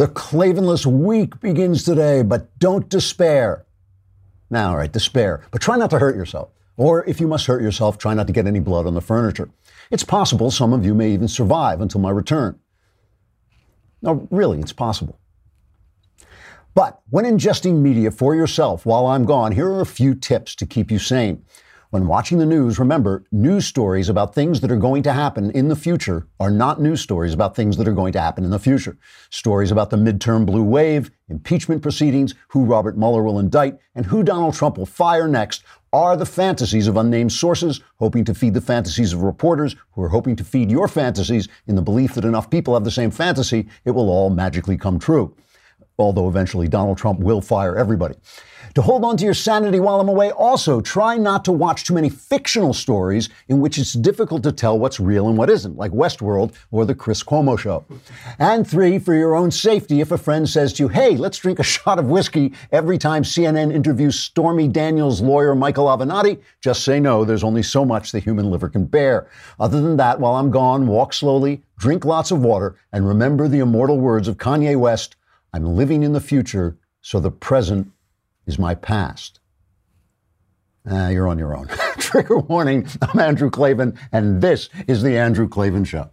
The Klavanless week begins today, but don't despair. Now, all right, despair, but try not to hurt yourself. Or if you must hurt yourself, try not to get any blood on the furniture. It's possible some of you may even survive until my return. No, really, it's possible. But when ingesting media for yourself while I'm gone, here are a few tips to keep you sane. When watching the news, remember, news stories about things that are going to happen in the future are not news stories about things that are going to happen in the future. Stories about the midterm blue wave, impeachment proceedings, who Robert Mueller will indict, and who Donald Trump will fire next are the fantasies of unnamed sources hoping to feed the fantasies of reporters who are hoping to feed your fantasies in the belief that enough people have the same fantasy, it will all magically come true. Although eventually Donald Trump will fire everybody. To hold on to your sanity while I'm away, also try not to watch too many fictional stories in which it's difficult to tell what's real and what isn't, like Westworld or The Chris Cuomo Show. And three, for your own safety, if a friend says to you, hey, let's drink a shot of whiskey every time CNN interviews Stormy Daniels' lawyer Michael Avenatti, just say no. There's only so much the human liver can bear. Other than that, while I'm gone, walk slowly, drink lots of water, and remember the immortal words of Kanye West I'm living in the future, so the present is my past. Ah, you're on your own. Trigger warning I'm Andrew Klavan, and this is The Andrew Klavan Show.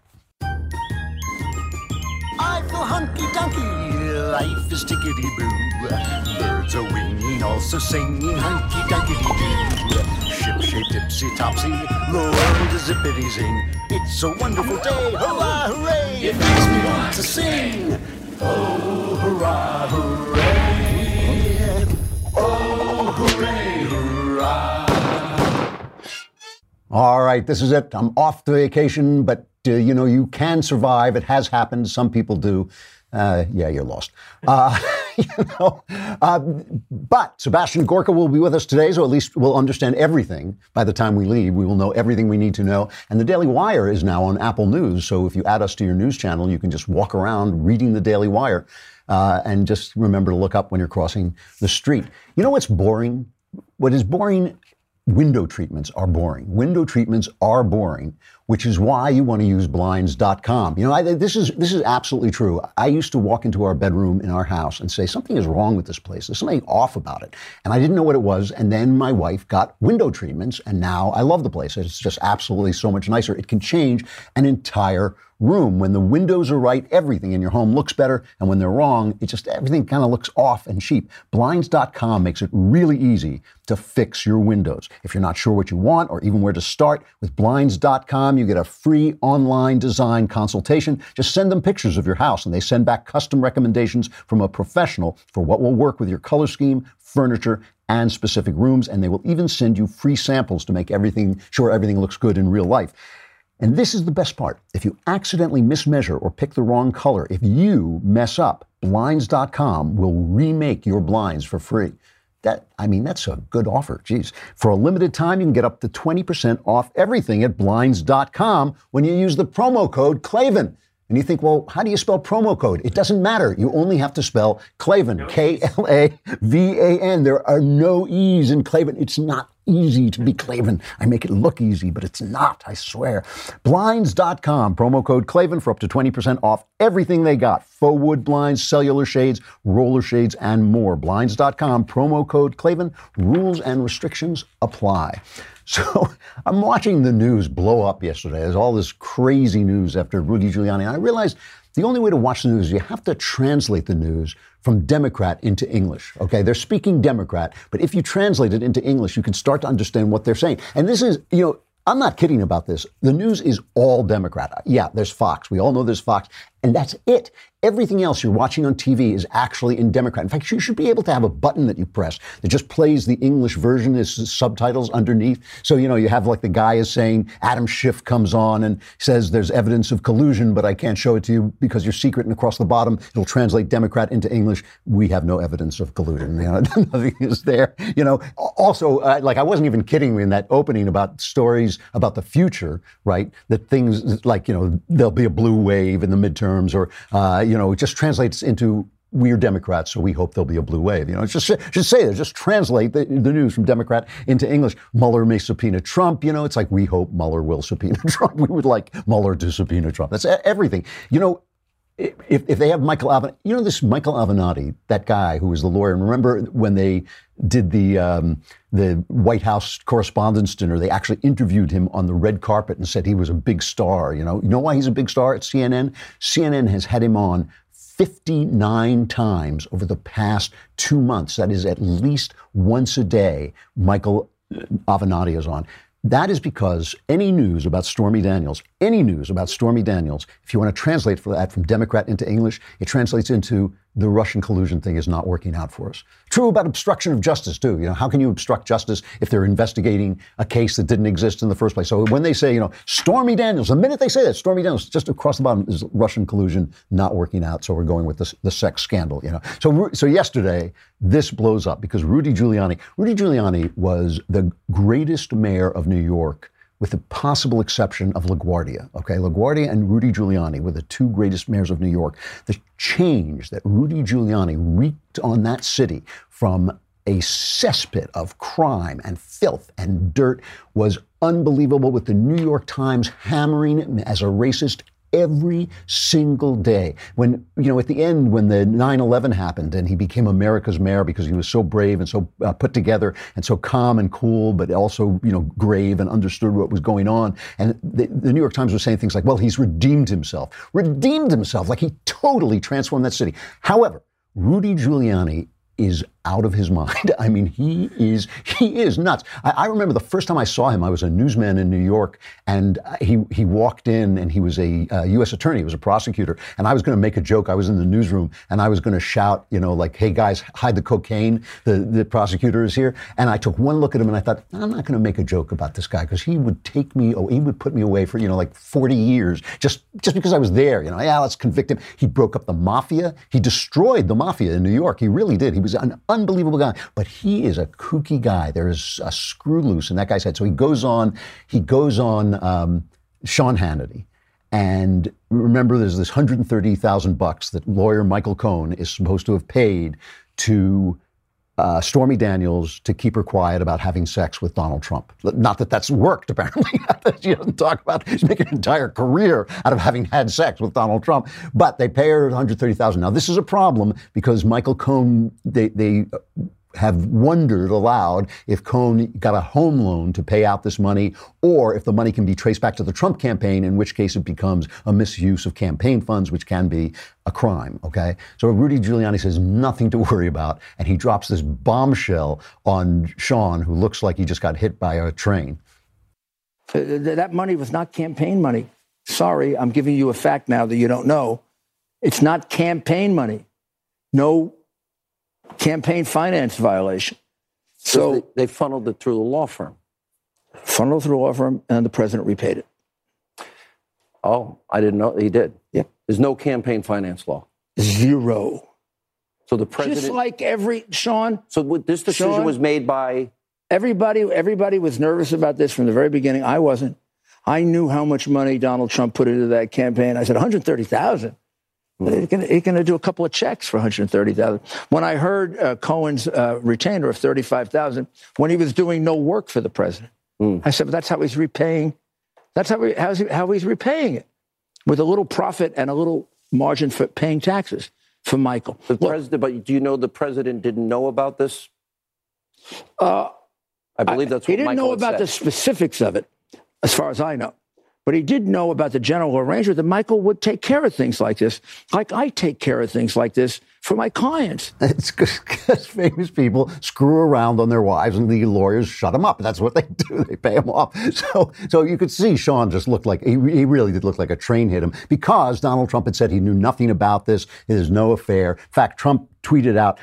I feel hunky dunky, life is tickety boo. Birds are winging, also singing hunky dunky doo. Ship shape tipsy topsy, the world is zippity zing. It's a wonderful day, hurrah, hooray! It makes me want to sing. Oh, hurrah, hooray! All right, this is it. I'm off to vacation, but uh, you know, you can survive. It has happened. Some people do. Uh, yeah, you're lost. Uh, you know, uh, but Sebastian Gorka will be with us today, so at least we'll understand everything by the time we leave. We will know everything we need to know. And the Daily Wire is now on Apple News, so if you add us to your news channel, you can just walk around reading the Daily Wire. Uh, and just remember to look up when you're crossing the street. You know what's boring? What is boring window treatments are boring. Window treatments are boring, which is why you want to use blinds.com. You know, I, this is this is absolutely true. I used to walk into our bedroom in our house and say something is wrong with this place. There's something off about it. And I didn't know what it was, and then my wife got window treatments and now I love the place. It's just absolutely so much nicer. It can change an entire room. When the windows are right, everything in your home looks better. And when they're wrong, it just everything kind of looks off and cheap. Blinds.com makes it really easy to fix your windows. If you're not sure what you want or even where to start, with Blinds.com, you get a free online design consultation. Just send them pictures of your house and they send back custom recommendations from a professional for what will work with your color scheme, furniture, and specific rooms. And they will even send you free samples to make everything sure everything looks good in real life. And this is the best part. If you accidentally mismeasure or pick the wrong color, if you mess up, Blinds.com will remake your blinds for free. That, I mean, that's a good offer. Geez. For a limited time, you can get up to 20% off everything at Blinds.com when you use the promo code Klavan. And you think, well, how do you spell promo code? It doesn't matter. You only have to spell Klavan, K L A V A N. There are no E's in Klavan. It's not easy to be Klavan. I make it look easy, but it's not, I swear. Blinds.com, promo code Klavan for up to 20% off everything they got faux wood blinds, cellular shades, roller shades, and more. Blinds.com, promo code Klavan. Rules and restrictions apply. So I'm watching the news blow up yesterday. There's all this crazy news after Rudy Giuliani. And I realized the only way to watch the news is you have to translate the news from Democrat into English. Okay, they're speaking Democrat, but if you translate it into English, you can start to understand what they're saying. And this is, you know, I'm not kidding about this. The news is all Democrat. Yeah, there's Fox. We all know there's Fox. And that's it. Everything else you're watching on TV is actually in Democrat. In fact, you should be able to have a button that you press that just plays the English version as subtitles underneath. So, you know, you have like the guy is saying, Adam Schiff comes on and says there's evidence of collusion, but I can't show it to you because you're secret. And across the bottom, it'll translate Democrat into English. We have no evidence of collusion. You know, nothing is there. You know, also, uh, like I wasn't even kidding in that opening about stories about the future, right? That things like, you know, there'll be a blue wave in the midterms or uh, you know, it just translates into we're Democrats, so we hope there'll be a blue wave. You know, just just say that, just translate the, the, news from Democrat into English. Mueller may subpoena Trump. You know, it's like we hope Mueller will subpoena Trump. We would like Mueller to subpoena Trump. That's everything. You know, if, if they have Michael Avenatti, you know this Michael Avenatti, that guy who was the lawyer. And remember when they did the um, the White House Correspondents' Dinner? They actually interviewed him on the red carpet and said he was a big star. You know, you know why he's a big star at CNN? CNN has had him on 59 times over the past two months. That is at least once a day. Michael Avenatti is on. That is because any news about Stormy Daniels, any news about Stormy Daniels, if you want to translate for that from Democrat into English, it translates into the Russian collusion thing is not working out for us. True about obstruction of justice too. You know, how can you obstruct justice if they're investigating a case that didn't exist in the first place? So when they say, you know, Stormy Daniels, the minute they say that, Stormy Daniels, just across the bottom is Russian collusion not working out. So we're going with the, the sex scandal. You know, so so yesterday this blows up because Rudy Giuliani, Rudy Giuliani was the greatest mayor of New York with the possible exception of LaGuardia. Okay, LaGuardia and Rudy Giuliani were the two greatest mayors of New York. The change that Rudy Giuliani wreaked on that city from a cesspit of crime and filth and dirt was unbelievable with the New York Times hammering him as a racist every single day. When, you know, at the end, when the 9 11 happened and he became America's mayor because he was so brave and so uh, put together and so calm and cool, but also, you know, grave and understood what was going on. And the, the New York Times was saying things like, well, he's redeemed himself, redeemed himself, like he totally transformed that city. However, Rudy Giuliani is out of his mind. I mean, he is he is nuts. I, I, remember the first time I saw him. I was a newsman in New York, and he he walked in, and he was a uh, U.S. attorney. He was a prosecutor, and I was going to make a joke. I was in the newsroom, and I was going to shout, you know, like, "Hey guys, hide the cocaine! The the prosecutor is here." And I took one look at him, and I thought, I'm not going to make a joke about this guy because he would take me, oh, he would put me away for you know like 40 years just just because I was there. You know, yeah, let's convict him. He broke up the mafia. He destroyed the mafia in New York. He really did. He was an unbelievable guy. But he is a kooky guy. There is a screw loose in that guy's head. So he goes on, he goes on um, Sean Hannity. And remember, there's this 130,000 bucks that lawyer Michael Cohen is supposed to have paid to uh, Stormy Daniels to keep her quiet about having sex with Donald Trump. Not that that's worked, apparently. she doesn't talk about. She's making an entire career out of having had sex with Donald Trump. But they pay her 130,000. Now this is a problem because Michael Cohen they they have wondered aloud if Cohen got a home loan to pay out this money or if the money can be traced back to the Trump campaign, in which case it becomes a misuse of campaign funds, which can be a crime. Okay. So Rudy Giuliani says nothing to worry about. And he drops this bombshell on Sean, who looks like he just got hit by a train. Uh, that money was not campaign money. Sorry, I'm giving you a fact now that you don't know. It's not campaign money. No campaign finance violation. So they, they, funneled it through the law firm. Funneled through the law firm, and the president repaid it. Oh, I didn't know he did. Yeah. There's no campaign finance law. Zero. So the president, just like every Sean. So this decision Sean, was made by everybody. Everybody was nervous about this from the very beginning. I wasn't. I knew how much money Donald Trump put into that campaign. I said 130,000. He's going to do a couple of checks for 130,000. When I heard uh, Cohen's uh, retainer of 35,000 when he was doing no work for the president, mm. I said, "But "That's how he's repaying. That's how, he, how he's repaying it with a little profit and a little margin for paying taxes for Michael." The Look, president, but do you know the president didn't know about this? Uh, I believe that's what I, he didn't Michael know about said. the specifics of it, as far as I know. But he did know about the general arrangement that Michael would take care of things like this, like I take care of things like this for my clients. It's because famous people screw around on their wives and the lawyers shut them up. That's what they do. They pay them off. So, so you could see Sean just looked like, he, he really did look like a train hit him because Donald Trump had said he knew nothing about this. There's no affair. In fact, Trump tweeted out,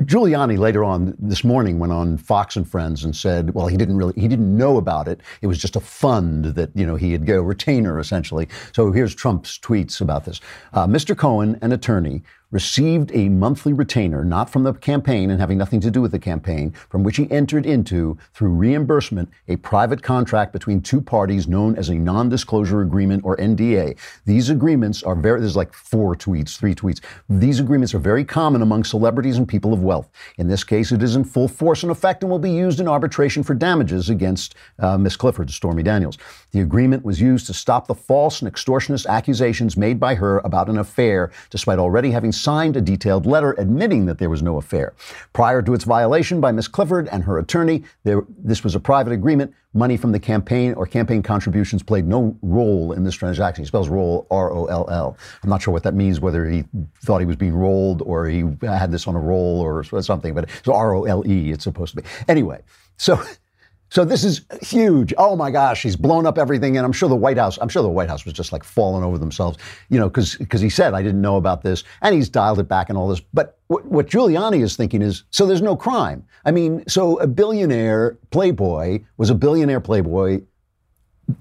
Giuliani later on this morning went on Fox and Friends and said, well, he didn't really, he didn't know about it. It was just a fund that, you know, he had a retainer essentially. So here's Trump's tweets about this. Uh, Mr. Cohen, an attorney, received a monthly retainer, not from the campaign and having nothing to do with the campaign, from which he entered into, through reimbursement, a private contract between two parties known as a non disclosure agreement or NDA. These agreements are very, there's like four tweets, three tweets. These agreements are very common among celebrities and people of wealth. In this case, it is in full force and effect and will be used in arbitration for damages against uh, Miss Clifford, Stormy Daniels. The agreement was used to stop the false and extortionist accusations made by her about an affair, despite already having signed a detailed letter admitting that there was no affair. Prior to its violation by Miss Clifford and her attorney, there, this was a private agreement. Money from the campaign or campaign contributions played no role in this transaction. He spells role R O L L. I'm not sure what that means, whether he thought he was being rolled or he had this on a roll or something, but it's R O L E, it's supposed to be. Anyway, so so this is huge. Oh my gosh, he's blown up everything, and I'm sure the White House. I'm sure the White House was just like falling over themselves, you know, because because he said I didn't know about this, and he's dialed it back and all this. But what, what Giuliani is thinking is, so there's no crime. I mean, so a billionaire playboy was a billionaire playboy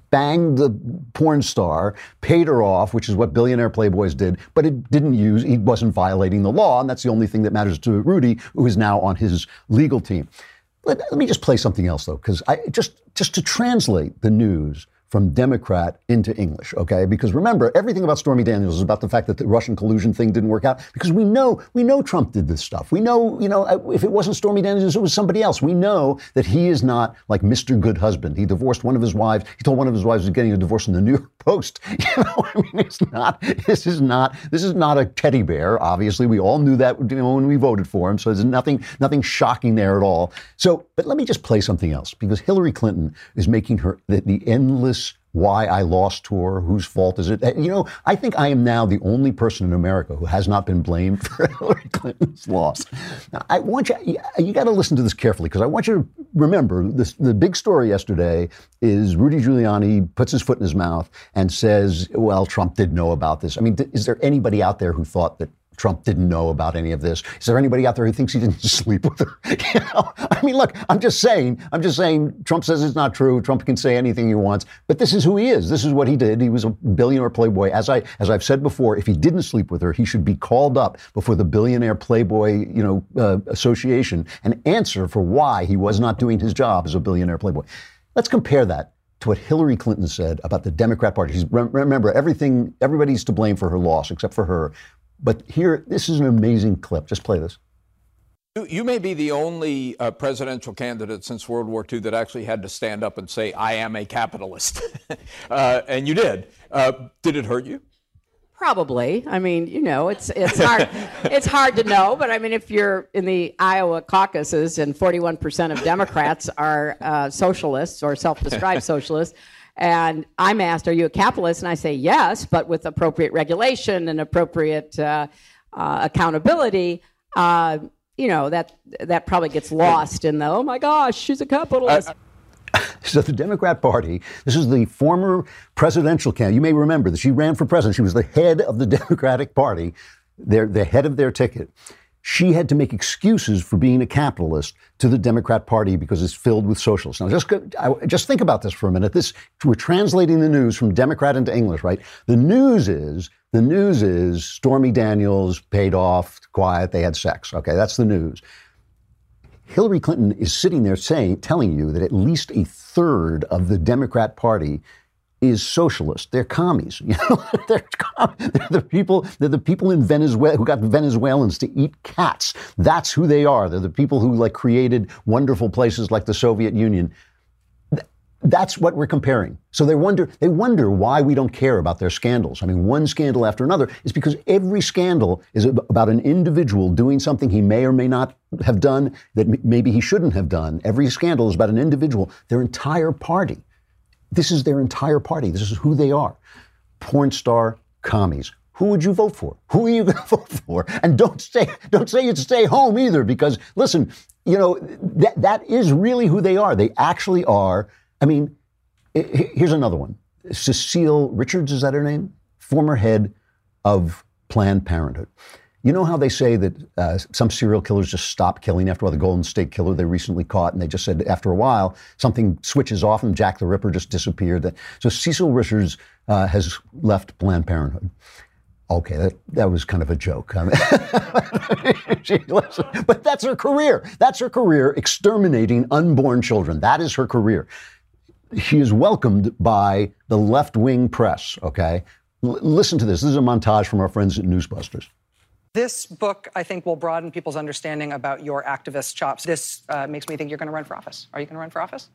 banged the porn star, paid her off, which is what billionaire playboys did, but it didn't use, he wasn't violating the law, and that's the only thing that matters to Rudy, who is now on his legal team. Let, let me just play something else though, because I just just to translate the news from Democrat into English, okay? Because remember, everything about Stormy Daniels is about the fact that the Russian collusion thing didn't work out. Because we know, we know Trump did this stuff. We know, you know, uh, if it wasn't Stormy Daniels, it was somebody else. We know that he is not like Mr. Good Husband. He divorced one of his wives. He told one of his wives he was getting a divorce in the New York Post. You know, I mean, it's not. This is not. This is not a teddy bear. Obviously, we all knew that you know, when we voted for him. So there's nothing, nothing shocking there at all. So, but let me just play something else because Hillary Clinton is making her the, the endless why I lost tour, whose fault is it? You know, I think I am now the only person in America who has not been blamed for Hillary Clinton's loss. Now, I want you, you got to listen to this carefully because I want you to remember this, the big story yesterday is Rudy Giuliani puts his foot in his mouth and says, well, Trump did know about this. I mean, is there anybody out there who thought that Trump didn't know about any of this. Is there anybody out there who thinks he didn't sleep with her? you know, I mean, look, I'm just saying, I'm just saying, Trump says it's not true. Trump can say anything he wants, but this is who he is. This is what he did. He was a billionaire playboy. As I, as I've said before, if he didn't sleep with her, he should be called up before the billionaire playboy, you know, uh, association and answer for why he was not doing his job as a billionaire playboy. Let's compare that to what Hillary Clinton said about the Democrat Party. She's, remember, everything, everybody's to blame for her loss except for her. But here, this is an amazing clip. Just play this. You, may be the only uh, presidential candidate since World War II that actually had to stand up and say, I am a capitalist. uh, and you did. Uh, did it hurt you? Probably. I mean, you know, it's it's hard it's hard to know, but I mean, if you're in the Iowa caucuses and 41% of Democrats are uh, socialists or self-described socialists, and I'm asked, "Are you a capitalist?" and I say yes, but with appropriate regulation and appropriate uh, uh, accountability. Uh, you know that that probably gets lost in the oh my gosh, she's a capitalist. So the Democrat Party, this is the former presidential candidate. You may remember that she ran for president. She was the head of the Democratic Party, the head of their ticket she had to make excuses for being a capitalist to the Democrat Party because it's filled with socialists. Now, just just think about this for a minute. This we're translating the news from Democrat into English, right? The news is the news is Stormy Daniels paid off, quiet, they had sex. Okay, that's the news. Hillary Clinton is sitting there saying, telling you that at least a third of the Democrat Party is socialist. They're commies. You know, they're, they're, the people. They're the people in Venezuela who got Venezuelans to eat cats. That's who they are. They're the people who like created wonderful places like the Soviet Union. That's what we're comparing. So they wonder, they wonder why we don't care about their scandals. I mean, one scandal after another is because every scandal is about an individual doing something he may or may not have done that maybe he shouldn't have done. Every scandal is about an individual. Their entire party this is their entire party. This is who they are. Porn star commies. Who would you vote for? Who are you going to vote for? And don't say don't say you'd stay home either, because listen, you know that that is really who they are. They actually are. I mean, here's another one. Cecile Richards is that her name? Former head of Planned Parenthood. You know how they say that uh, some serial killers just stop killing after a while? The Golden State Killer they recently caught, and they just said after a while something switches off, and Jack the Ripper just disappeared. So Cecil Richards uh, has left Planned Parenthood. Okay, that, that was kind of a joke. I mean, she, listen, but that's her career. That's her career, exterminating unborn children. That is her career. She is welcomed by the left wing press, okay? L- listen to this. This is a montage from our friends at Newsbusters. This book, I think, will broaden people's understanding about your activist chops. This uh, makes me think you're going to run for office. Are you going to run for office?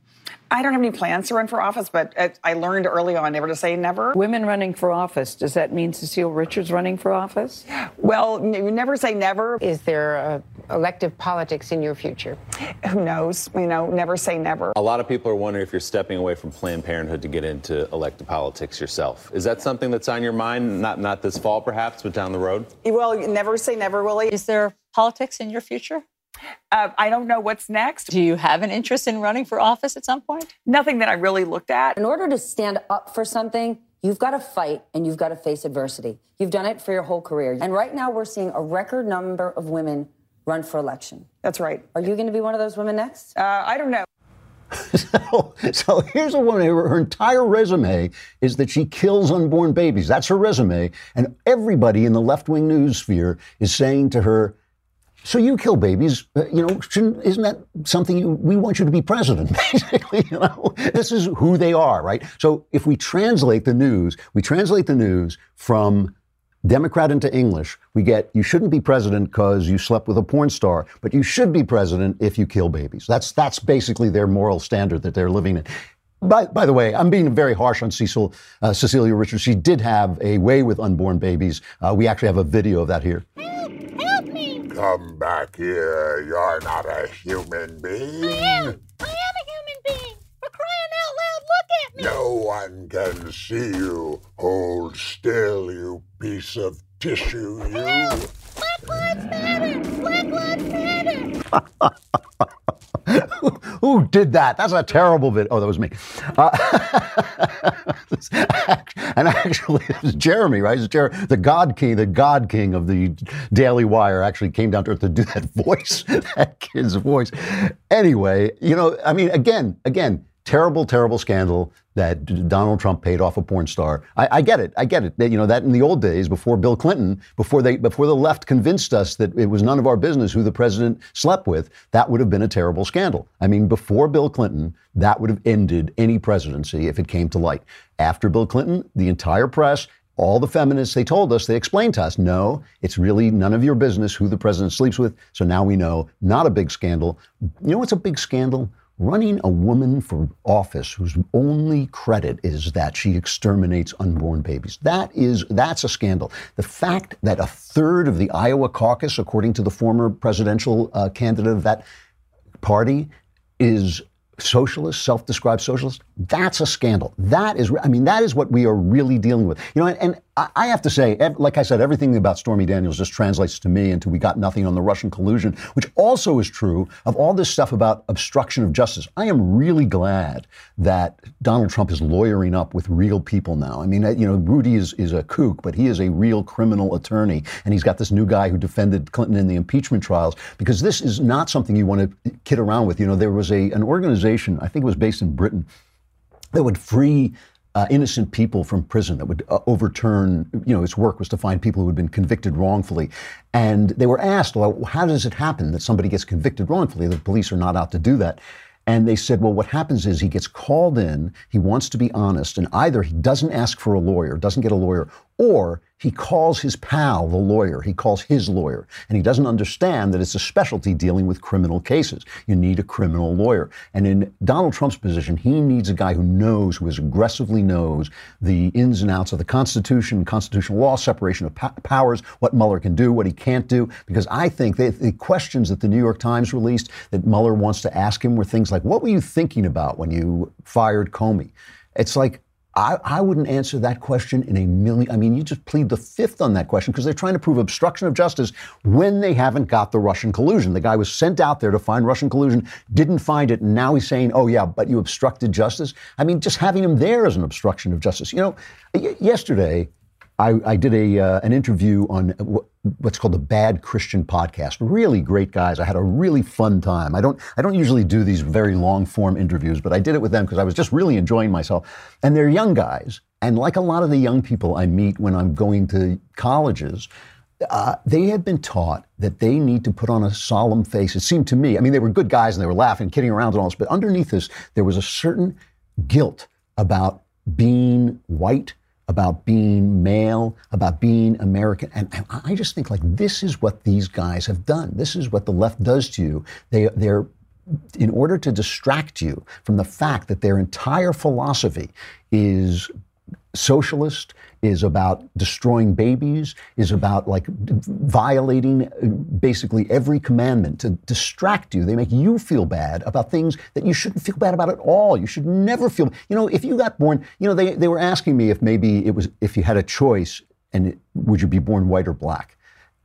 I don't have any plans to run for office, but I learned early on never to say never. Women running for office, does that mean Cecile Richards running for office? Well, you never say never. Is there uh, elective politics in your future? Who knows? You know, never say never. A lot of people are wondering if you're stepping away from Planned Parenthood to get into elective politics yourself. Is that something that's on your mind? Not not this fall, perhaps, but down the road. Well, never say never, Willie. Is there politics in your future? Uh, I don't know what's next. Do you have an interest in running for office at some point? Nothing that I really looked at. In order to stand up for something, you've got to fight and you've got to face adversity. You've done it for your whole career. And right now, we're seeing a record number of women run for election. That's right. Are you going to be one of those women next? Uh, I don't know. so, so here's a woman, her, her entire resume is that she kills unborn babies. That's her resume. And everybody in the left wing news sphere is saying to her, so you kill babies, uh, you know, isn't that something you, we want you to be president, basically, you know? This is who they are, right? So if we translate the news, we translate the news from Democrat into English, we get you shouldn't be president because you slept with a porn star, but you should be president if you kill babies. That's that's basically their moral standard that they're living in. By, by the way, I'm being very harsh on Cecil, uh, Cecilia Richards. She did have a way with unborn babies. Uh, we actually have a video of that here. Help me! Come back here. You're not a human being. I am. I am a human being. For crying out loud, look at me. No one can see you. Hold still, you piece of tissue, you. Help! Black Lives Matter! Black Lives Matter! Who did that? That's a terrible bit. Oh, that was me. Uh, and actually, it was Jeremy, right? Jer- the God King, the God King of the Daily Wire, actually came down to earth to do that voice, that kid's voice. Anyway, you know, I mean, again, again, terrible, terrible scandal that Donald Trump paid off a porn star. I, I, get it. I get it. You know that in the old days, before Bill Clinton, before they, before the left convinced us that it was none of our business who the president slept with, that would have been a terrible scandal. I mean, before Bill Clinton, that would have ended any presidency if it came to light. After Bill Clinton, the entire press. All the feminists, they told us, they explained to us, no, it's really none of your business who the president sleeps with. So now we know, not a big scandal. You know what's a big scandal? Running a woman for office whose only credit is that she exterminates unborn babies. That is that's a scandal. The fact that a third of the Iowa caucus, according to the former presidential uh, candidate of that party, is socialist, self-described socialist, that's a scandal. That is, I mean, that is what we are really dealing with. You know, and, and I have to say, like I said, everything about Stormy Daniels just translates to me into we got nothing on the Russian collusion, which also is true of all this stuff about obstruction of justice. I am really glad that Donald Trump is lawyering up with real people now. I mean, uh, you know, Rudy is, is a kook, but he is a real criminal attorney, and he's got this new guy who defended Clinton in the impeachment trials because this is not something you want to kid around with. You know, there was a an organization, I think it was based in Britain, that would free uh, innocent people from prison that would uh, overturn, you know, his work was to find people who had been convicted wrongfully. And they were asked, well, how does it happen that somebody gets convicted wrongfully? The police are not out to do that. And they said, well, what happens is he gets called in, he wants to be honest, and either he doesn't ask for a lawyer, doesn't get a lawyer, or he calls his pal the lawyer. He calls his lawyer. And he doesn't understand that it's a specialty dealing with criminal cases. You need a criminal lawyer. And in Donald Trump's position, he needs a guy who knows, who is aggressively knows the ins and outs of the Constitution, constitutional law, separation of po- powers, what Mueller can do, what he can't do. Because I think that the questions that the New York Times released that Mueller wants to ask him were things like, what were you thinking about when you fired Comey? It's like, I, I, wouldn't answer that question in a million. I mean, you just plead the fifth on that question because they're trying to prove obstruction of justice when they haven't got the Russian collusion. The guy was sent out there to find Russian collusion, didn't find it, and now he's saying, oh, yeah, but you obstructed justice. I mean, just having him there is an obstruction of justice. You know, y- yesterday, I, I, did a uh, an interview on what's called the Bad Christian podcast. Really great guys. I had a really fun time. I don't I don't usually do these very long form interviews, but I did it with them because I was just really enjoying myself. And they're young guys, And like a lot of the young people I meet when I'm going to colleges, uh, they have been taught that they need to put on a solemn face. It seemed to me, I mean, they were good guys and they were laughing, kidding around and all this, but underneath this, there was a certain guilt about being white, about being male, about being American. And, and I just think like this is what these guys have done. This is what the left does to you. They, they're in order to distract you from the fact that their entire philosophy is socialist, is about destroying babies, is about like violating uh, basically every commandment to distract you. They make you feel bad about things that you shouldn't feel bad about at all. You should never feel, you know, if you got born, you know, they, they were asking me if maybe it was, if you had a choice and it, would you be born white or black?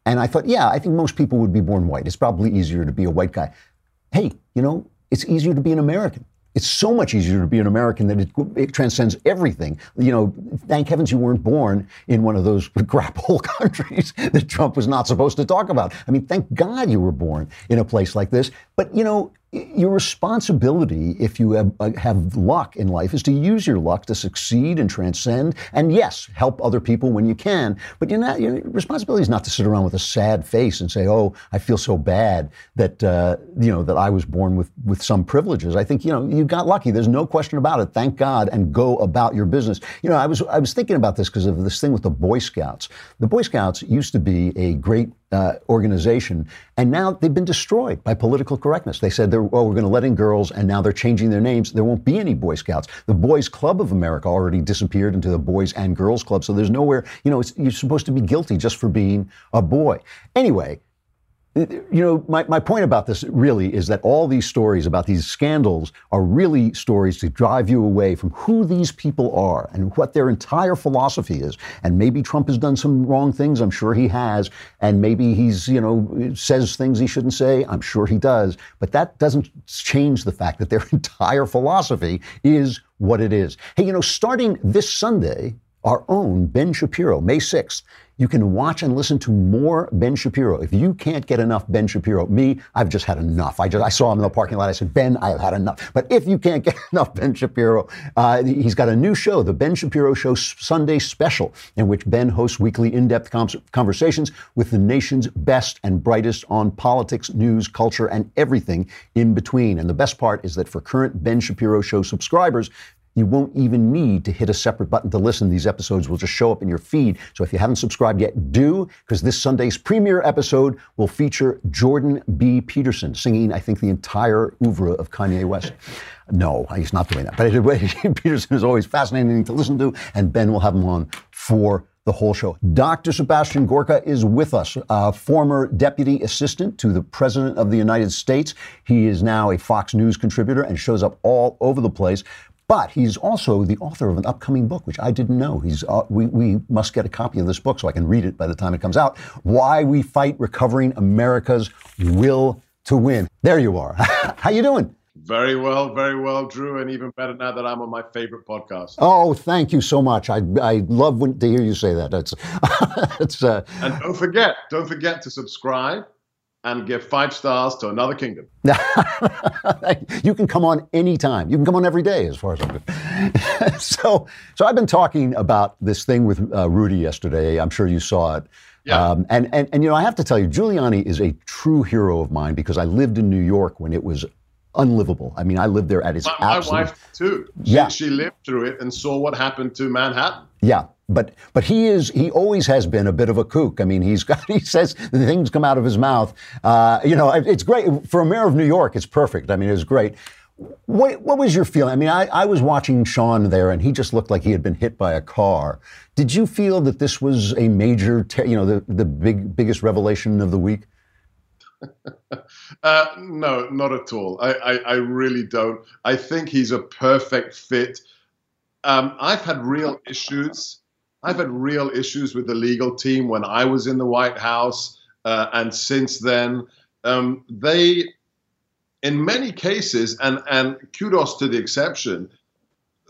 And I thought, yeah, I think most people would be born white. It's probably easier to be a white guy. Hey, you know, it's easier to be an American. It's so much easier to be an American that it, it, transcends everything. You know, thank heavens you weren't born in one of those crap hole countries that Trump was not supposed to talk about. I mean, thank God you were born in a place like this. But, you know, your responsibility, if you have, uh, have, luck in life, is to use your luck to succeed and transcend. And yes, help other people when you can. But you're not, your responsibility is not to sit around with a sad face and say, "Oh, I feel so bad that uh, you know that I was born with with some privileges." I think you know you got lucky. There's no question about it. Thank God, and go about your business. You know, I was I was thinking about this because of this thing with the Boy Scouts. The Boy Scouts used to be a great uh, organization, and now they've been destroyed by political correctness. They said, "Well, we're going to let in girls," and now they're changing their names. There won't be any Boy Scouts. The Boys Club of America already disappeared into the Boys and Girls Club, so there's nowhere. You know, you're supposed to be guilty just for being a boy. Anyway, you know, my, my point about this really is that all these stories about these scandals are really stories to drive you away from who these people are and what their entire philosophy is. And maybe Trump has done some wrong things. I'm sure he has. And maybe he's, you know, says things he shouldn't say. I'm sure he does. But that doesn't change the fact that their entire philosophy is what it is. Hey, you know, starting this Sunday, our own Ben Shapiro, May 6th, you can watch and listen to more Ben Shapiro. If you can't get enough Ben Shapiro, me, I've just had enough. I just I saw him in the parking lot. I said, Ben, I have had enough. But if you can't get enough Ben Shapiro, uh, he's got a new show, the Ben Shapiro Show Sunday Special, in which Ben hosts weekly in-depth com- conversations with the nation's best and brightest on politics, news, culture, and everything in between. And the best part is that for current Ben Shapiro Show subscribers, you won't even need to hit a separate button to listen. These episodes will just show up in your feed. So if you haven't subscribed yet, do, because this Sunday's premiere episode will feature Jordan B. Peterson singing, I think, the entire oeuvre of Kanye West. No, he's not doing that. But anyway, Peterson is always fascinating to listen to, and Ben will have him on for the whole show. Dr. Sebastian Gorka is with us, uh, former deputy assistant to the President of the United States. He is now a Fox News contributor and shows up all over the place. But he's also the author of an upcoming book, which I didn't know. He's uh, we, we must get a copy of this book so I can read it by the time it comes out. Why We Fight Recovering America's Will to Win. There you are. How you doing? Very well, very well, Drew, and even better now that I'm on my favorite podcast. Oh, thank you so much. I I love when, to hear you say that. That's it's. Uh, and don't forget, don't forget to subscribe and give five stars to another kingdom. you can come on anytime. You can come on every day, as far as I'm concerned. so, so I've been talking about this thing with uh, Rudy yesterday. I'm sure you saw it. Yeah. Um, and, and, and, you know, I have to tell you, Giuliani is a true hero of mine because I lived in New York when it was unlivable. I mean, I lived there at its my, my absolute. wife, too. She, Yeah. she lived through it and saw what happened to Manhattan. Yeah, but but he is he always has been a bit of a kook. I mean, he's got he says the things come out of his mouth. Uh, you know, it's great for a mayor of New York. It's perfect. I mean, it was great. What what was your feeling? I mean, I, I was watching Sean there, and he just looked like he had been hit by a car. Did you feel that this was a major, te- you know, the the big biggest revelation of the week? Uh, no, not at all. I, I, I really don't. I think he's a perfect fit. Um, I've had real issues. I've had real issues with the legal team when I was in the White House, uh, and since then, um, they, in many cases, and and kudos to the exception,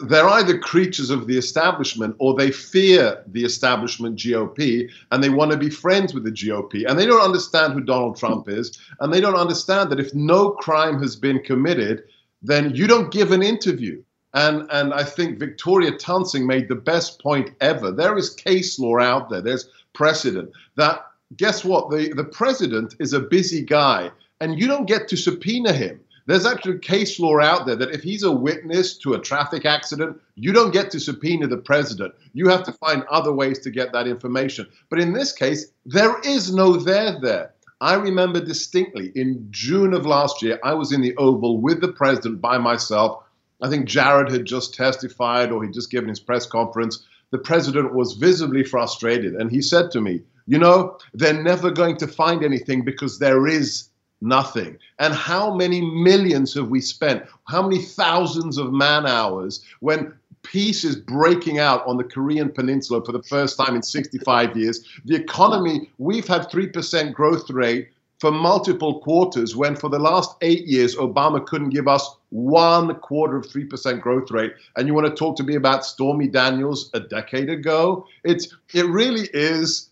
they're either creatures of the establishment or they fear the establishment GOP and they want to be friends with the GOP. And they don't understand who Donald Trump is. And they don't understand that if no crime has been committed, then you don't give an interview. And, and I think Victoria Toensing made the best point ever. There is case law out there, there's precedent that guess what? The, the president is a busy guy and you don't get to subpoena him. There's actually case law out there that if he's a witness to a traffic accident, you don't get to subpoena the president. You have to find other ways to get that information. But in this case, there is no there there. I remember distinctly in June of last year, I was in the Oval with the president by myself. I think Jared had just testified or he'd just given his press conference. The president was visibly frustrated and he said to me, You know, they're never going to find anything because there is nothing. And how many millions have we spent? How many thousands of man hours when peace is breaking out on the Korean Peninsula for the first time in 65 years? The economy, we've had 3% growth rate for multiple quarters when for the last eight years obama couldn't give us one quarter of 3% growth rate and you want to talk to me about stormy daniels a decade ago it's it really is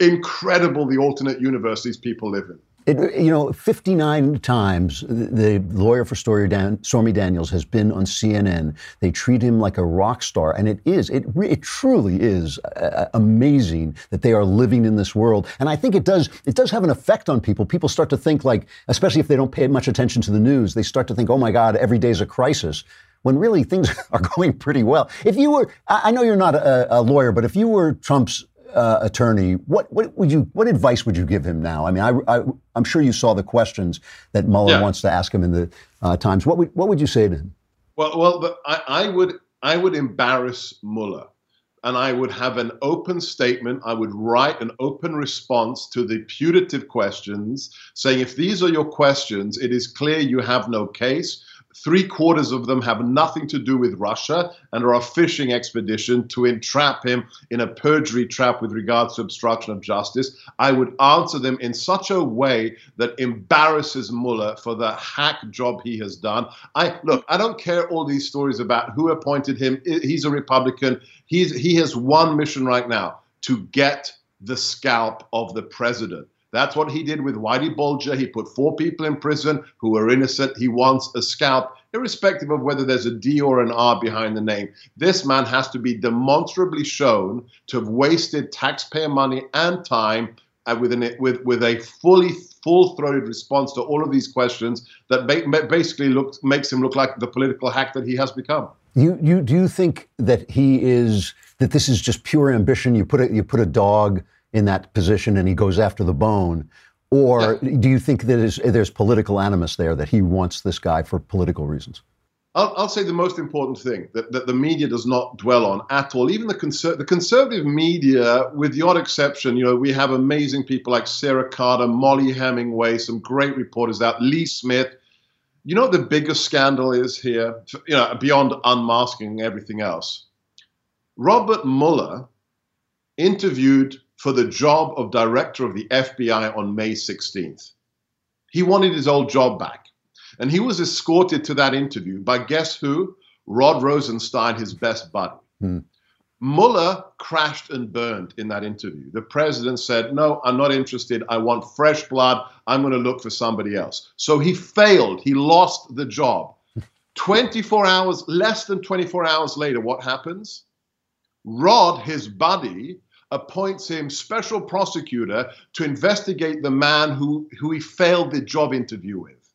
incredible the alternate universe these people live in it, you know, 59 times the lawyer for Dan, Stormy Daniels has been on CNN. They treat him like a rock star, and it is, it, it truly is uh, amazing that they are living in this world. And I think it does, it does have an effect on people. People start to think like, especially if they don't pay much attention to the news, they start to think, oh my God, every day is a crisis when really things are going pretty well. If you were, I know you're not a, a, lawyer, but if you were Trump's uh, attorney, what, what would you what advice would you give him now? I mean, I, I am sure you saw the questions that Mueller yeah. wants to ask him in the uh, Times. What would what would you say to him? Well, well, I, I would I would embarrass Mueller, and I would have an open statement. I would write an open response to the putative questions, saying if these are your questions, it is clear you have no case. Three quarters of them have nothing to do with Russia and are a fishing expedition to entrap him in a perjury trap with regards to obstruction of justice. I would answer them in such a way that embarrasses Mueller for the hack job he has done. I look, I don't care all these stories about who appointed him. He's a Republican. He's he has one mission right now to get the scalp of the president. That's what he did with Whitey Bulger. He put four people in prison who were innocent. He wants a scalp, irrespective of whether there's a D or an R behind the name. This man has to be demonstrably shown to have wasted taxpayer money and time uh, with, an, with, with a fully full-throated response to all of these questions that ba- basically looks, makes him look like the political hack that he has become. You, you, do you think that he is that this is just pure ambition? You put a, you put a dog in that position and he goes after the bone? Or yeah. do you think that there's political animus there that he wants this guy for political reasons? I'll, I'll, say the most important thing that, that the media does not dwell on at all. Even the, conser- the conservative media, with the odd exception, you know, we have amazing people like Sarah Carter, Mollie Hemingway, some great reporters out, Lee Smith. You know what the biggest scandal is here? You know, beyond unmasking everything else. Robert Mueller interviewed for the job of director of the FBI on May 16th. He wanted his old job back. And he was escorted to that interview by guess who? Rod Rosenstein, his best buddy. Hmm. Mueller crashed and burned in that interview. The president said, No, I'm not interested. I want fresh blood. I'm going to look for somebody else. So he failed. He lost the job. 24 hours, less than 24 hours later, what happens? Rod, his buddy, appoints him special prosecutor to investigate the man who, who he failed the job interview with.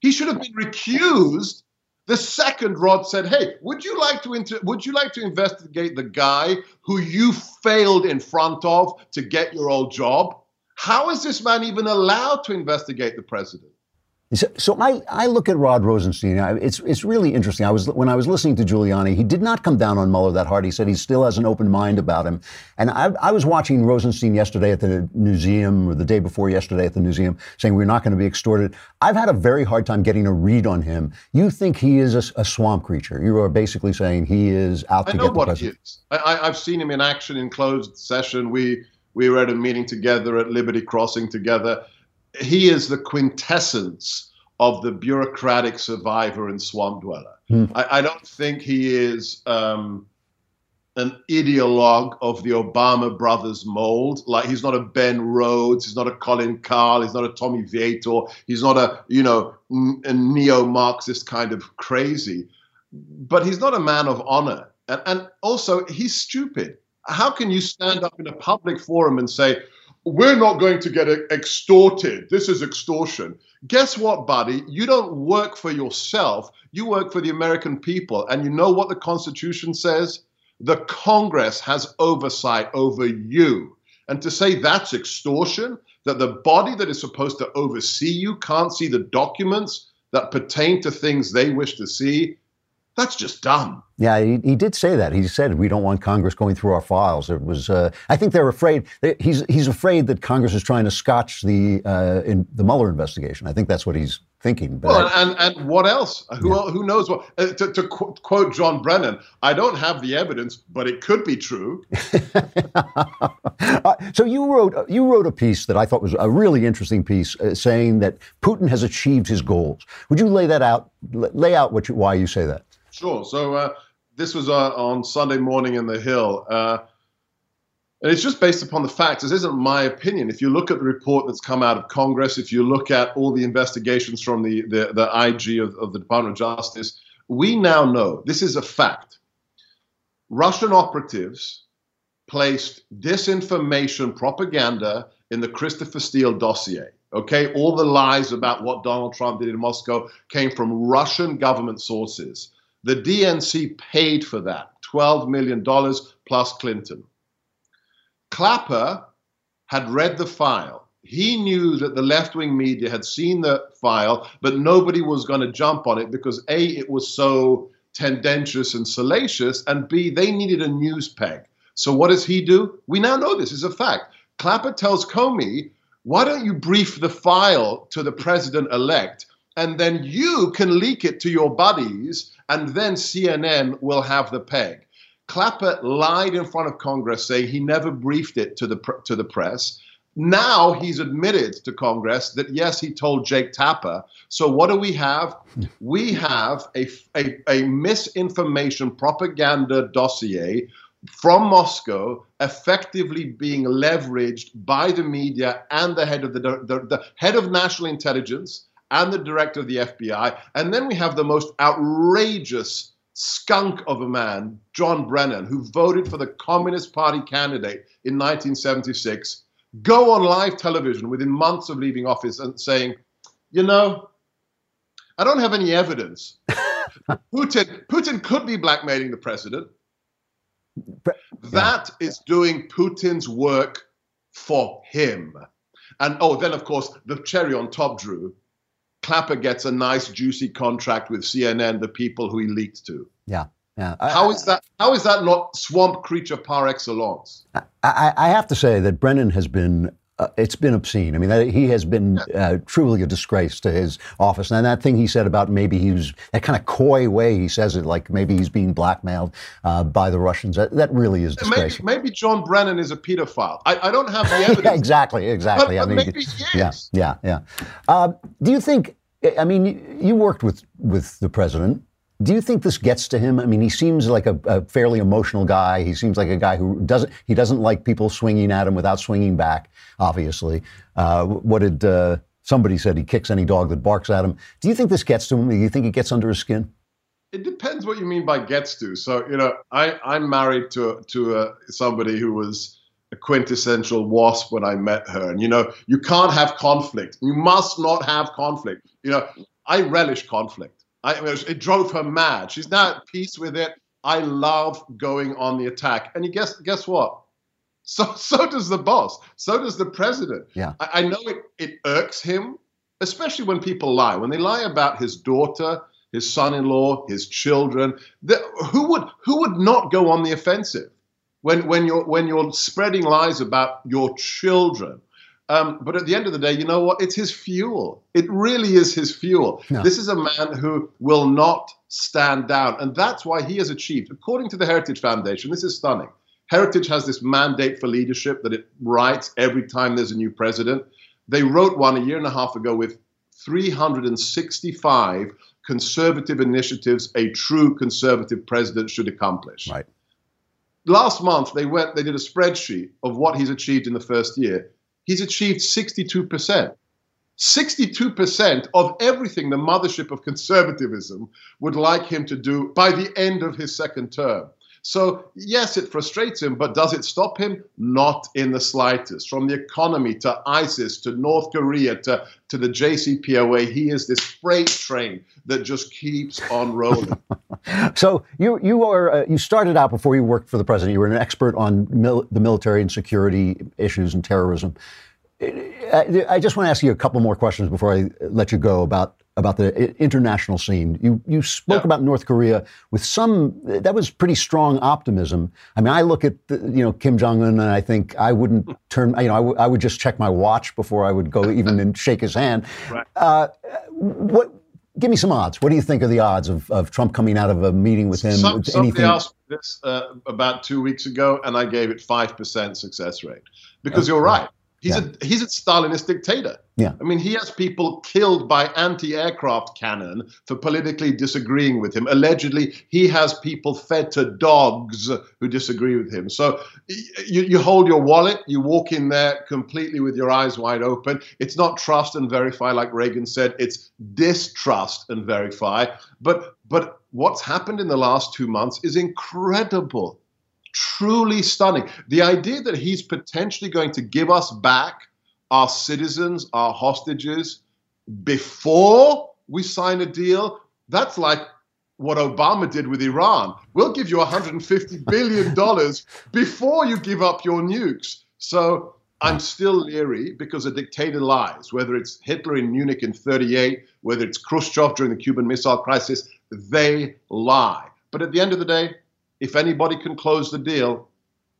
He should have been recused the second Rod said, "Hey, would you like to inter- would you like to investigate the guy who you failed in front of to get your old job? How is this man even allowed to investigate the president?" So, so I, I look at Rod Rosenstein. It's it's really interesting. I was when I was listening to Giuliani, he did not come down on Mueller that hard. He said he still has an open mind about him. And I, I was watching Rosenstein yesterday at the museum, or the day before yesterday at the museum, saying we're not going to be extorted. I've had a very hard time getting a read on him. You think he is a, a swamp creature? You are basically saying he is out to I know get the what president. he is. I, I've seen him in action in closed session. We we were at a meeting together at Liberty Crossing together. He is the quintessence of the bureaucratic survivor and swamp dweller. Hmm. I, I, don't think he is um, an ideologue of the Obama brothers mold. Like he's not a Ben Rhodes, he's not a Colin Kahl, he's not a Tommy Vietor, he's not a you know a neo-Marxist kind of crazy. but he's not a man of honor. And, and also, he's stupid. How can you stand up in a public forum and say, we're not going to get uh, extorted. This is extortion. Guess what, buddy? You don't work for yourself. You work for the American people. And you know what the Constitution says? The Congress has oversight over you. And to say that's extortion, that the body that is supposed to oversee you can't see the documents that pertain to things they wish to see, that's just dumb. Yeah, he, he did say that. He said we don't want Congress going through our files. It was. Uh, I think they're afraid. He's he's afraid that Congress is trying to scotch the uh, in the Mueller investigation. I think that's what he's thinking. But well, I, and and what else? Who yeah. who knows what? Uh, to, to qu- quote John Brennan, I don't have the evidence, but it could be true. uh, so you wrote you wrote a piece that I thought was a really interesting piece, uh, saying that Putin has achieved his goals. Would you lay that out? Lay out what you, why you say that? Sure. So uh, this was uh, on Sunday morning in the Hill. Uh, and it's just based upon the facts. This isn't my opinion. If you look at the report that's come out of Congress, if you look at all the investigations from the, the, the IG of, of the Department of Justice, we now know this is a fact. Russian operatives placed disinformation propaganda in the Christopher Steele dossier. Okay, all the lies about what Donald Trump did in Moscow came from Russian government sources. The DNC paid for that $12 million plus Clinton. Clapper had read the file. He knew that the left wing media had seen the file, but nobody was going to jump on it because A, it was so tendentious and salacious, and B, they needed a news peg. So what does he do? We now know this is a fact. Clapper tells Comey, why don't you brief the file to the president elect and then you can leak it to your buddies, and then CNN will have the peg. Clapper lied in front of Congress, saying he never briefed it to the to the press. Now he's admitted to Congress that yes, he told Jake Tapper. So what do we have? We have a, a, a misinformation propaganda dossier from Moscow effectively being leveraged by the media and the head of the, the, the head of national intelligence and the director of the FBI. And then we have the most outrageous skunk of a man, John Brennan, who voted for the Communist Party candidate in 1976, go on live television within months of leaving office and saying, you know, I don't have any evidence. Putin, Putin could be blackmailing the president. That is doing Putin's work for him. And oh, then of course, the cherry on top, Drew, Clapper gets a nice juicy contract with CNN, the people who he leaked to. Yeah. Yeah. how is that? How is that not swamp creature par excellence? I, I have to say that Brennan has been. Uh, it's been obscene. I mean, he has been uh, truly a disgrace to his office. And that thing he said about maybe he was that kind of coy way he says it, like maybe he's being blackmailed uh, by the Russians. That, that really is disgraceful. Maybe, maybe, John Brennan is a pedophile. I, I don't have the evidence. yeah, exactly, exactly. But, but I mean, maybe he is. Yeah, yeah, yeah. Uh, do you think? I mean, you worked with with the president. Do you think this gets to him? I mean, he seems like a, a, fairly emotional guy. He seems like a guy who doesn't he doesn't like people swinging at him without swinging back. Obviously, uh, what did uh, somebody said? He kicks any dog that barks at him. Do you think this gets to him? Do you think it gets under his skin? It depends what you mean by gets to. So you know, I I'm married to to uh, somebody who was a quintessential wasp when I met her, and you know, you can't have conflict. You must not have conflict. You know, I relish conflict. I, it drove her mad. She's now at peace with it. I love going on the attack. And you guess guess what? So so does the boss. So does the president. Yeah. I, I know it, it irks him, especially when people lie. When they lie about his daughter, his son-in-law, his children. The, who would who would not go on the offensive when when you're when you're spreading lies about your children? Um, but at the end of the day, you know what? It's his fuel. It really is his fuel. No. This is a man who will not stand down. And that's why he has achieved, according to the Heritage Foundation, this is stunning. Heritage has this mandate for leadership that it writes every time there's a new president. They wrote one a year and a half ago with 365 conservative initiatives a true conservative president should accomplish. Right. Last month, they went, they did a spreadsheet of what he's achieved in the first year he's achieved 62%. 62% of everything the mothership of conservatism would like him to do by the end of his second term. So, yes, it frustrates him, but does it stop him? Not in the slightest. From the economy to ISIS to North Korea to, to the JCPOA, he is this freight train that just keeps on rolling. so you you are uh, you started out before you worked for the president. You were an expert on mil- the military and security issues and terrorism. I just want to ask you a couple more questions before I let you go about about the international scene. You you spoke yeah. about North Korea with some that was pretty strong optimism. I mean, I look at the, you know Kim Jong Un and I think I wouldn't turn. You know, I, w- I would just check my watch before I would go even and shake his hand. Right. Uh, what? Give me some odds. What do you think are the odds of, of Trump coming out of a meeting with him? Some, with somebody anything? asked this uh, about two weeks ago, and I gave it five percent success rate because you're right He's yeah. a he's a Stalinist dictator. Yeah. I mean, he has people killed by anti-aircraft cannon for politically disagreeing with him. Allegedly, he has people fed to dogs who disagree with him. So you, you hold your wallet, you walk in there completely with your eyes wide open. It's not trust and verify like Reagan said, it's distrust and verify. But but what's happened in the last 2 months is incredible truly stunning. The idea that he's potentially going to give us back our citizens, our hostages, before we sign a deal, that's like what Obama did with Iran. We'll give you $150 billion before you give up your nukes. So I'm still leery because a dictator lies, whether it's Hitler in Munich in 38, whether it's Khrushchev during the Cuban Missile Crisis, they lie. But at the end of the day, if anybody can close the deal,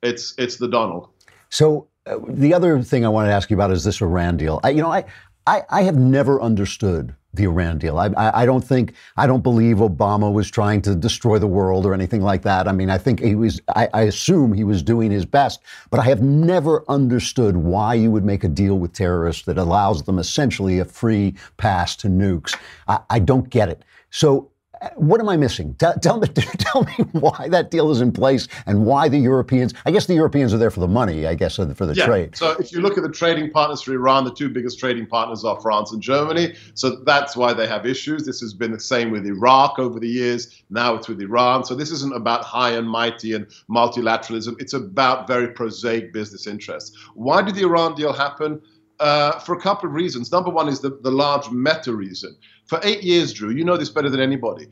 it's it's the Donald. So uh, the other thing I want to ask you about is this Iran deal. I, you know, I, I I have never understood the Iran deal. I, I, I don't think I don't believe Obama was trying to destroy the world or anything like that. I mean, I think he was. I, I assume he was doing his best, but I have never understood why you would make a deal with terrorists that allows them essentially a free pass to nukes. I, I don't get it. So what am I missing? Tell, tell, me, tell me why that deal is in place and why the Europeans. I guess the Europeans are there for the money. I guess for the yeah. trade. So if you look at the trading partners for Iran, the two biggest trading partners are France and Germany. So that's why they have issues. This has been the same with Iraq over the years. Now it's with Iran. So this isn't about high and mighty and multilateralism. It's about very prosaic business interests. Why did the Iran deal happen? Uh, for a couple of reasons. Number one is the, the large meta reason. For eight years, Drew, you know this better than anybody.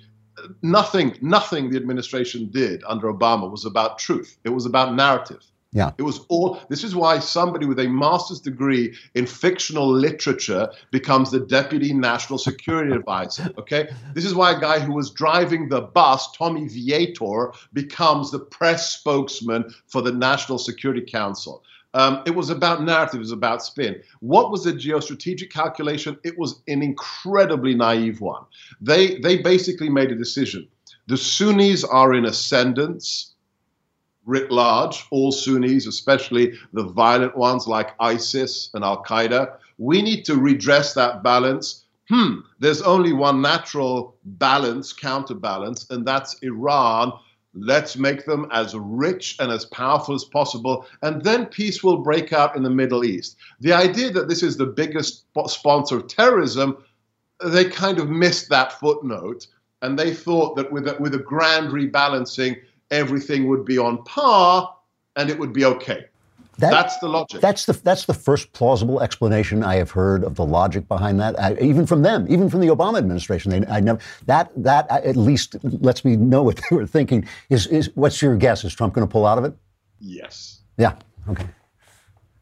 Nothing, nothing the administration did under Obama was about truth. It was about narrative. Yeah. It was all. This is why somebody with a master's degree in fictional literature becomes the deputy national security advisor. Okay. This is why a guy who was driving the bus, Tommy Vietor, becomes the press spokesman for the National Security Council. Um, it was about narrative, it was about spin. What was the geostrategic calculation? It was an incredibly naive one. They, they basically made a decision. The Sunnis are in ascendance, writ large, all Sunnis, especially the violent ones like ISIS and Al Qaeda. We need to redress that balance. Hmm, there's only one natural balance, counterbalance, and that's Iran Let's make them as rich and as powerful as possible, and then peace will break out in the Middle East. The idea that this is the biggest sponsor of terrorism, they kind of missed that footnote, and they thought that with a, with a grand rebalancing, everything would be on par and it would be okay. That, that's the logic. That's the that's the first plausible explanation I have heard of the logic behind that. I, even from them, even from the Obama administration, they I never that that at least lets me know what they were thinking. Is is what's your guess? Is Trump going to pull out of it? Yes. Yeah. Okay.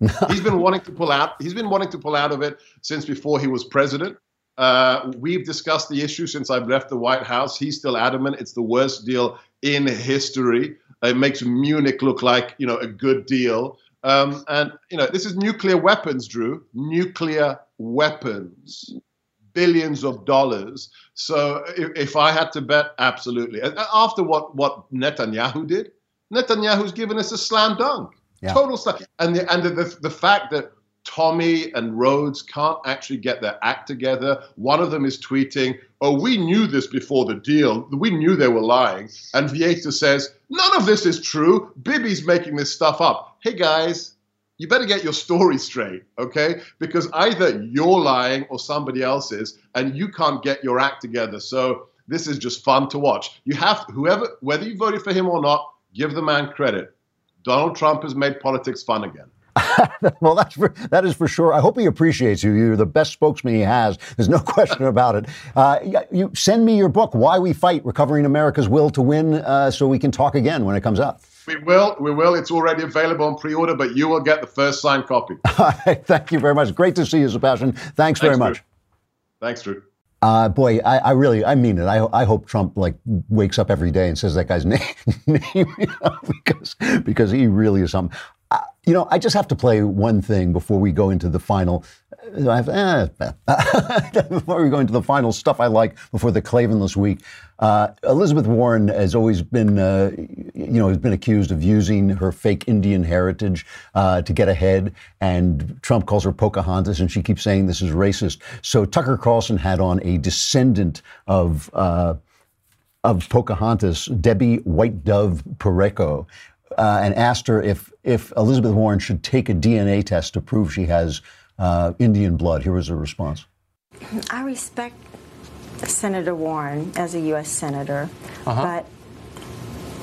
he's been wanting to pull out. He's been wanting to pull out of it since before he was president. Uh, we've discussed the issue since I've left the White House. He's still adamant it's the worst deal in history. It makes Munich look like you know a good deal. Um, and, you know, this is nuclear weapons, Drew. Nuclear weapons. Billions of dollars. So if, if I had to bet, absolutely. After what, what Netanyahu did, Netanyahu's given us a slam dunk. Yeah. Total slam. And, the, and the, the, the fact that Tommy and Rhodes can't actually get their act together. One of them is tweeting, Oh, we knew this before the deal. We knew they were lying. And Vietor says, None of this is true. Bibi's making this stuff up. Hey, guys, you better get your story straight, okay? Because either you're lying or somebody else is, and you can't get your act together. So this is just fun to watch. You have whoever, whether you voted for him or not, give the man credit. Donald Trump has made politics fun again. well, that's for, that is for sure. I hope he appreciates you. You're the best spokesman he has. There's no question about it. Uh, you send me your book, "Why We Fight: Recovering America's Will to Win," uh, so we can talk again when it comes out. We will. We will. It's already available on pre-order, but you will get the first signed copy. All right. Thank you very much. Great to see you, Sebastian. Thanks, Thanks very Drew. much. Thanks, Drew. Uh, boy, I, I, really, I mean it. I, I hope Trump like wakes up every day and says that guy's name, name you know, because because he really is something. Uh, you know, I just have to play one thing before we go into the final. I have, eh, before we go into the final stuff I like before the Klavanless week. Uh, Elizabeth Warren has always been, uh, you know, has been accused of using her fake Indian heritage uh, to get ahead, and Trump calls her Pocahontas, and she keeps saying this is racist. So Tucker Carlson had on a descendant of uh, of Pocahontas, Debbie White Dove Pareco, uh, and asked her if if Elizabeth Warren should take a DNA test to prove she has uh, Indian blood. Here was her response. I respect Senator Warren as a U.S. Senator, Uh-huh. but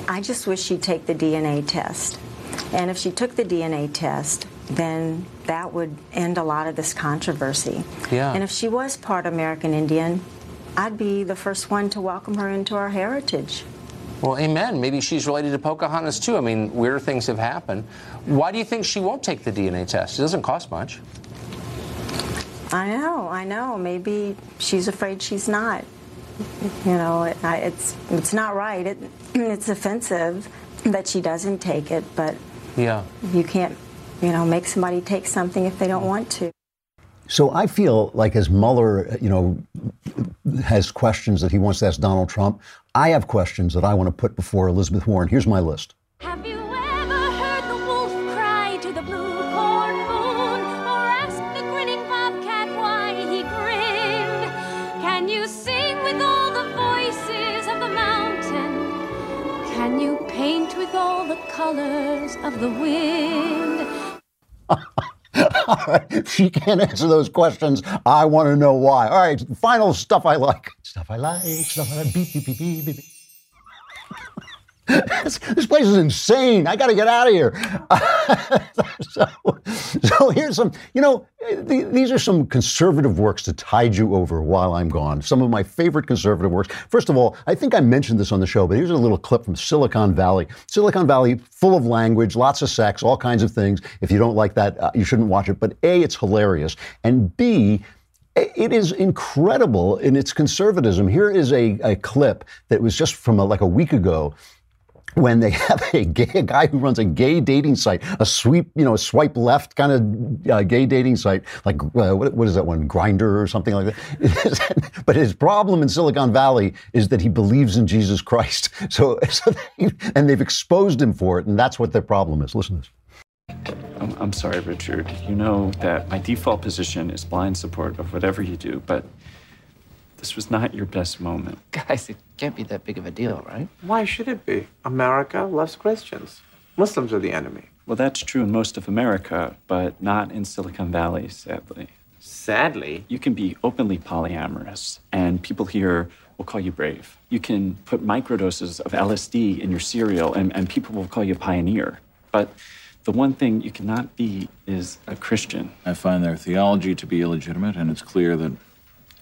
I just wish she'd take the DNA test. And if she took the DNA test, then that would end a lot of this controversy. Yeah. And if she was part American Indian, I'd be the first one to welcome her into our heritage. Well, amen. Maybe she's related to Pocahontas too. I mean, weird things have happened. Why do you think she won't take the DNA test? It doesn't cost much. I know, I know. Maybe she's afraid she's not. You know, it, I, it's it's not right. It, it's offensive that she doesn't take it, but Yeah. you can't, you know, make somebody take something if they don't want to. So I feel like as Mueller, you know, has questions that he wants to ask Donald Trump, I have questions that I want to put before Elizabeth Warren. Here's my list. Have you ever heard the wolf cry to the blue corn moon? Or ask the grinning bobcat why he grinned? Can you sing with all the voices of the mountain? Can you paint with all the colors of the wind? All right, if she can't answer those questions, I want to know why. All right, final stuff I like. Stuff I like, stuff I like. Beep, beep, beep, beep, beep. this, this place is insane. I got to get out of here. so, so here's some, you know, th- these are some conservative works to tide you over while I'm gone. Some of my favorite conservative works. First of all, I think I mentioned this on the show, but here's a little clip from Silicon Valley. Silicon Valley, full of language, lots of sex, all kinds of things. If you don't like that, uh, you shouldn't watch it. But A, it's hilarious. And B, it is incredible in its conservatism. Here is a, a clip that was just from a, like a week ago when they have a gay a guy who runs a gay dating site, a sweep, you know, a swipe left kind of uh, gay dating site, like uh, what, what is that one, Grindr or something like that. but his problem in Silicon Valley is that he believes in Jesus Christ. So, so they, and they've exposed him for it, and that's what their problem is. Listen to this. I'm, I'm sorry, Richard. You know that my default position is blind support of whatever you do, but this was not your best moment. Guys, it can't be that big of a deal, right? Why should it be? America loves Christians. Muslims are the enemy. Well, that's true in most of America, but not in Silicon Valley, sadly. Sadly? You can be openly polyamorous, and people here will call you brave. You can put microdoses of LSD in your cereal, and, and people will call you a pioneer. But the one thing you cannot be is a Christian. I find their theology to be illegitimate, and it's clear that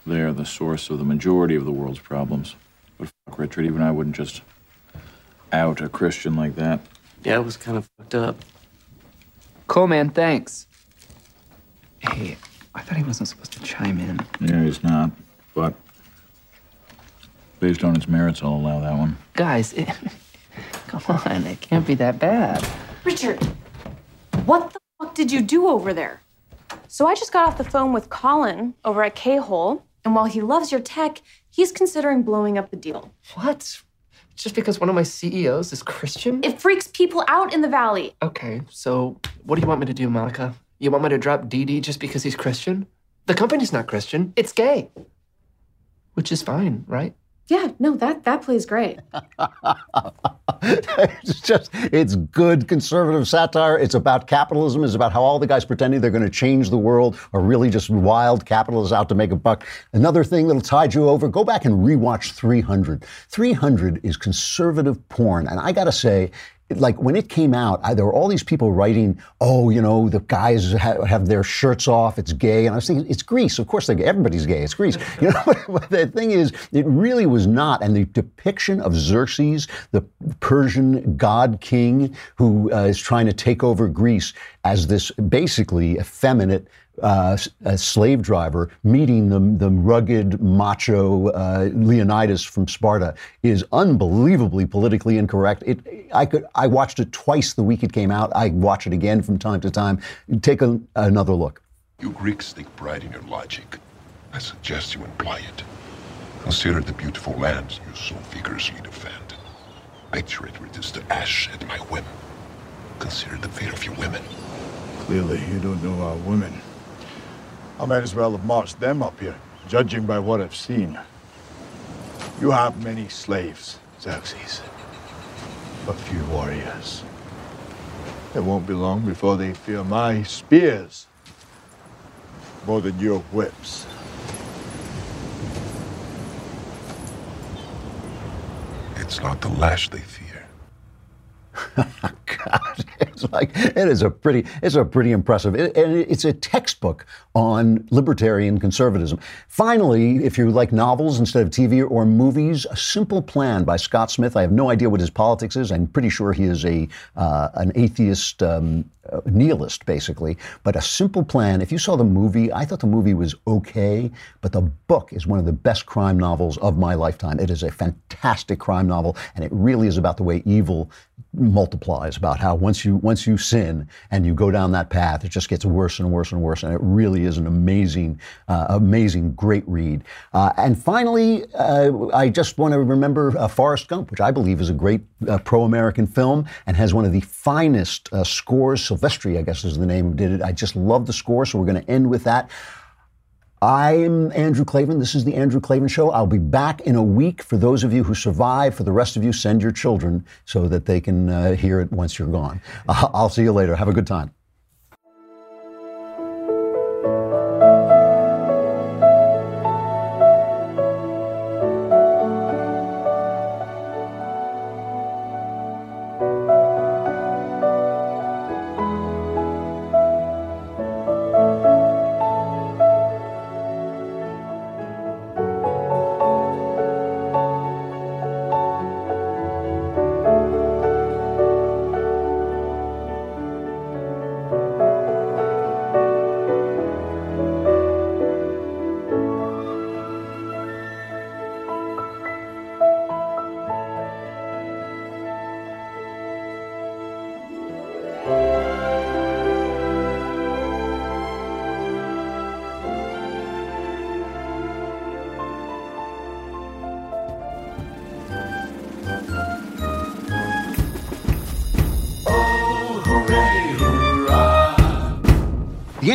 they are the source of the majority of the world's problems. But fuck, Richard, even I wouldn't just out a Christian like that. Yeah, it was kind of fucked up. Cool, man. Thanks. Hey, I thought he wasn't supposed to chime in. Yeah, he's not. But based on its merits, I'll allow that one. Guys, it, come on. It can't be that bad. Richard, what the fuck did you do over there? So I just got off the phone with Colin over at K-Hole, and while he loves your tech, he's considering blowing up the deal. What? Just because one of my CEOs is Christian? It freaks people out in the valley. Okay, so what do you want me to do, Monica? You want me to drop DD just because he's Christian? The company's not Christian, it's gay. Which is fine, right? Yeah, no, that that plays great. it's just it's good conservative satire. It's about capitalism. It's about how all the guys pretending they're going to change the world are really just wild capitalists out to make a buck. Another thing that'll tide you over. Go back and rewatch 300. 300 is conservative porn, and I got to say like when it came out, I, there were all these people writing, "Oh, you know, the guys ha- have their shirts off. It's gay." And I was thinking, it's Greece. Of course, gay. everybody's gay. It's Greece. You know, but the thing is, it really was not. And the depiction of Xerxes, the Persian god king who uh, is trying to take over Greece, as this basically effeminate uh, a slave driver meeting the, the rugged, macho uh, Leonidas from Sparta is unbelievably politically incorrect. It, I could, I watched it twice the week it came out. I watch it again from time to time. Take a, another look. You Greeks take pride in your logic. I suggest you employ it. Consider the beautiful lands you so vigorously defend. Picture it reduced to ash at my whim. Consider the fate of your women. Clearly, you don't know our women. I might as well have marched them up here, judging by what I've seen. You have many slaves, Xerxes, but few warriors. It won't be long before they fear my spears more than your whips. It's not the lash they fear. God, it's like it is a pretty, it's a pretty impressive, and it's a textbook on libertarian conservatism. Finally, if you like novels instead of TV or movies, A Simple Plan by Scott Smith. I have no idea what his politics is. I'm pretty sure he is a uh, an atheist. Um, uh, nihilist, basically. But a simple plan. If you saw the movie, I thought the movie was okay, but the book is one of the best crime novels of my lifetime. It is a fantastic crime novel, and it really is about the way evil multiplies. About how once you once you sin and you go down that path, it just gets worse and worse and worse. And it really is an amazing, uh, amazing, great read. Uh, and finally, uh, I just want to remember uh, Forrest Gump, which I believe is a great uh, pro-American film and has one of the finest uh, scores. Silvestri, I guess is the name did it. I just love the score, so we're going to end with that. I'm Andrew Klavan. This is the Andrew Klavan Show. I'll be back in a week. For those of you who survive, for the rest of you, send your children so that they can uh, hear it once you're gone. I'll see you later. Have a good time.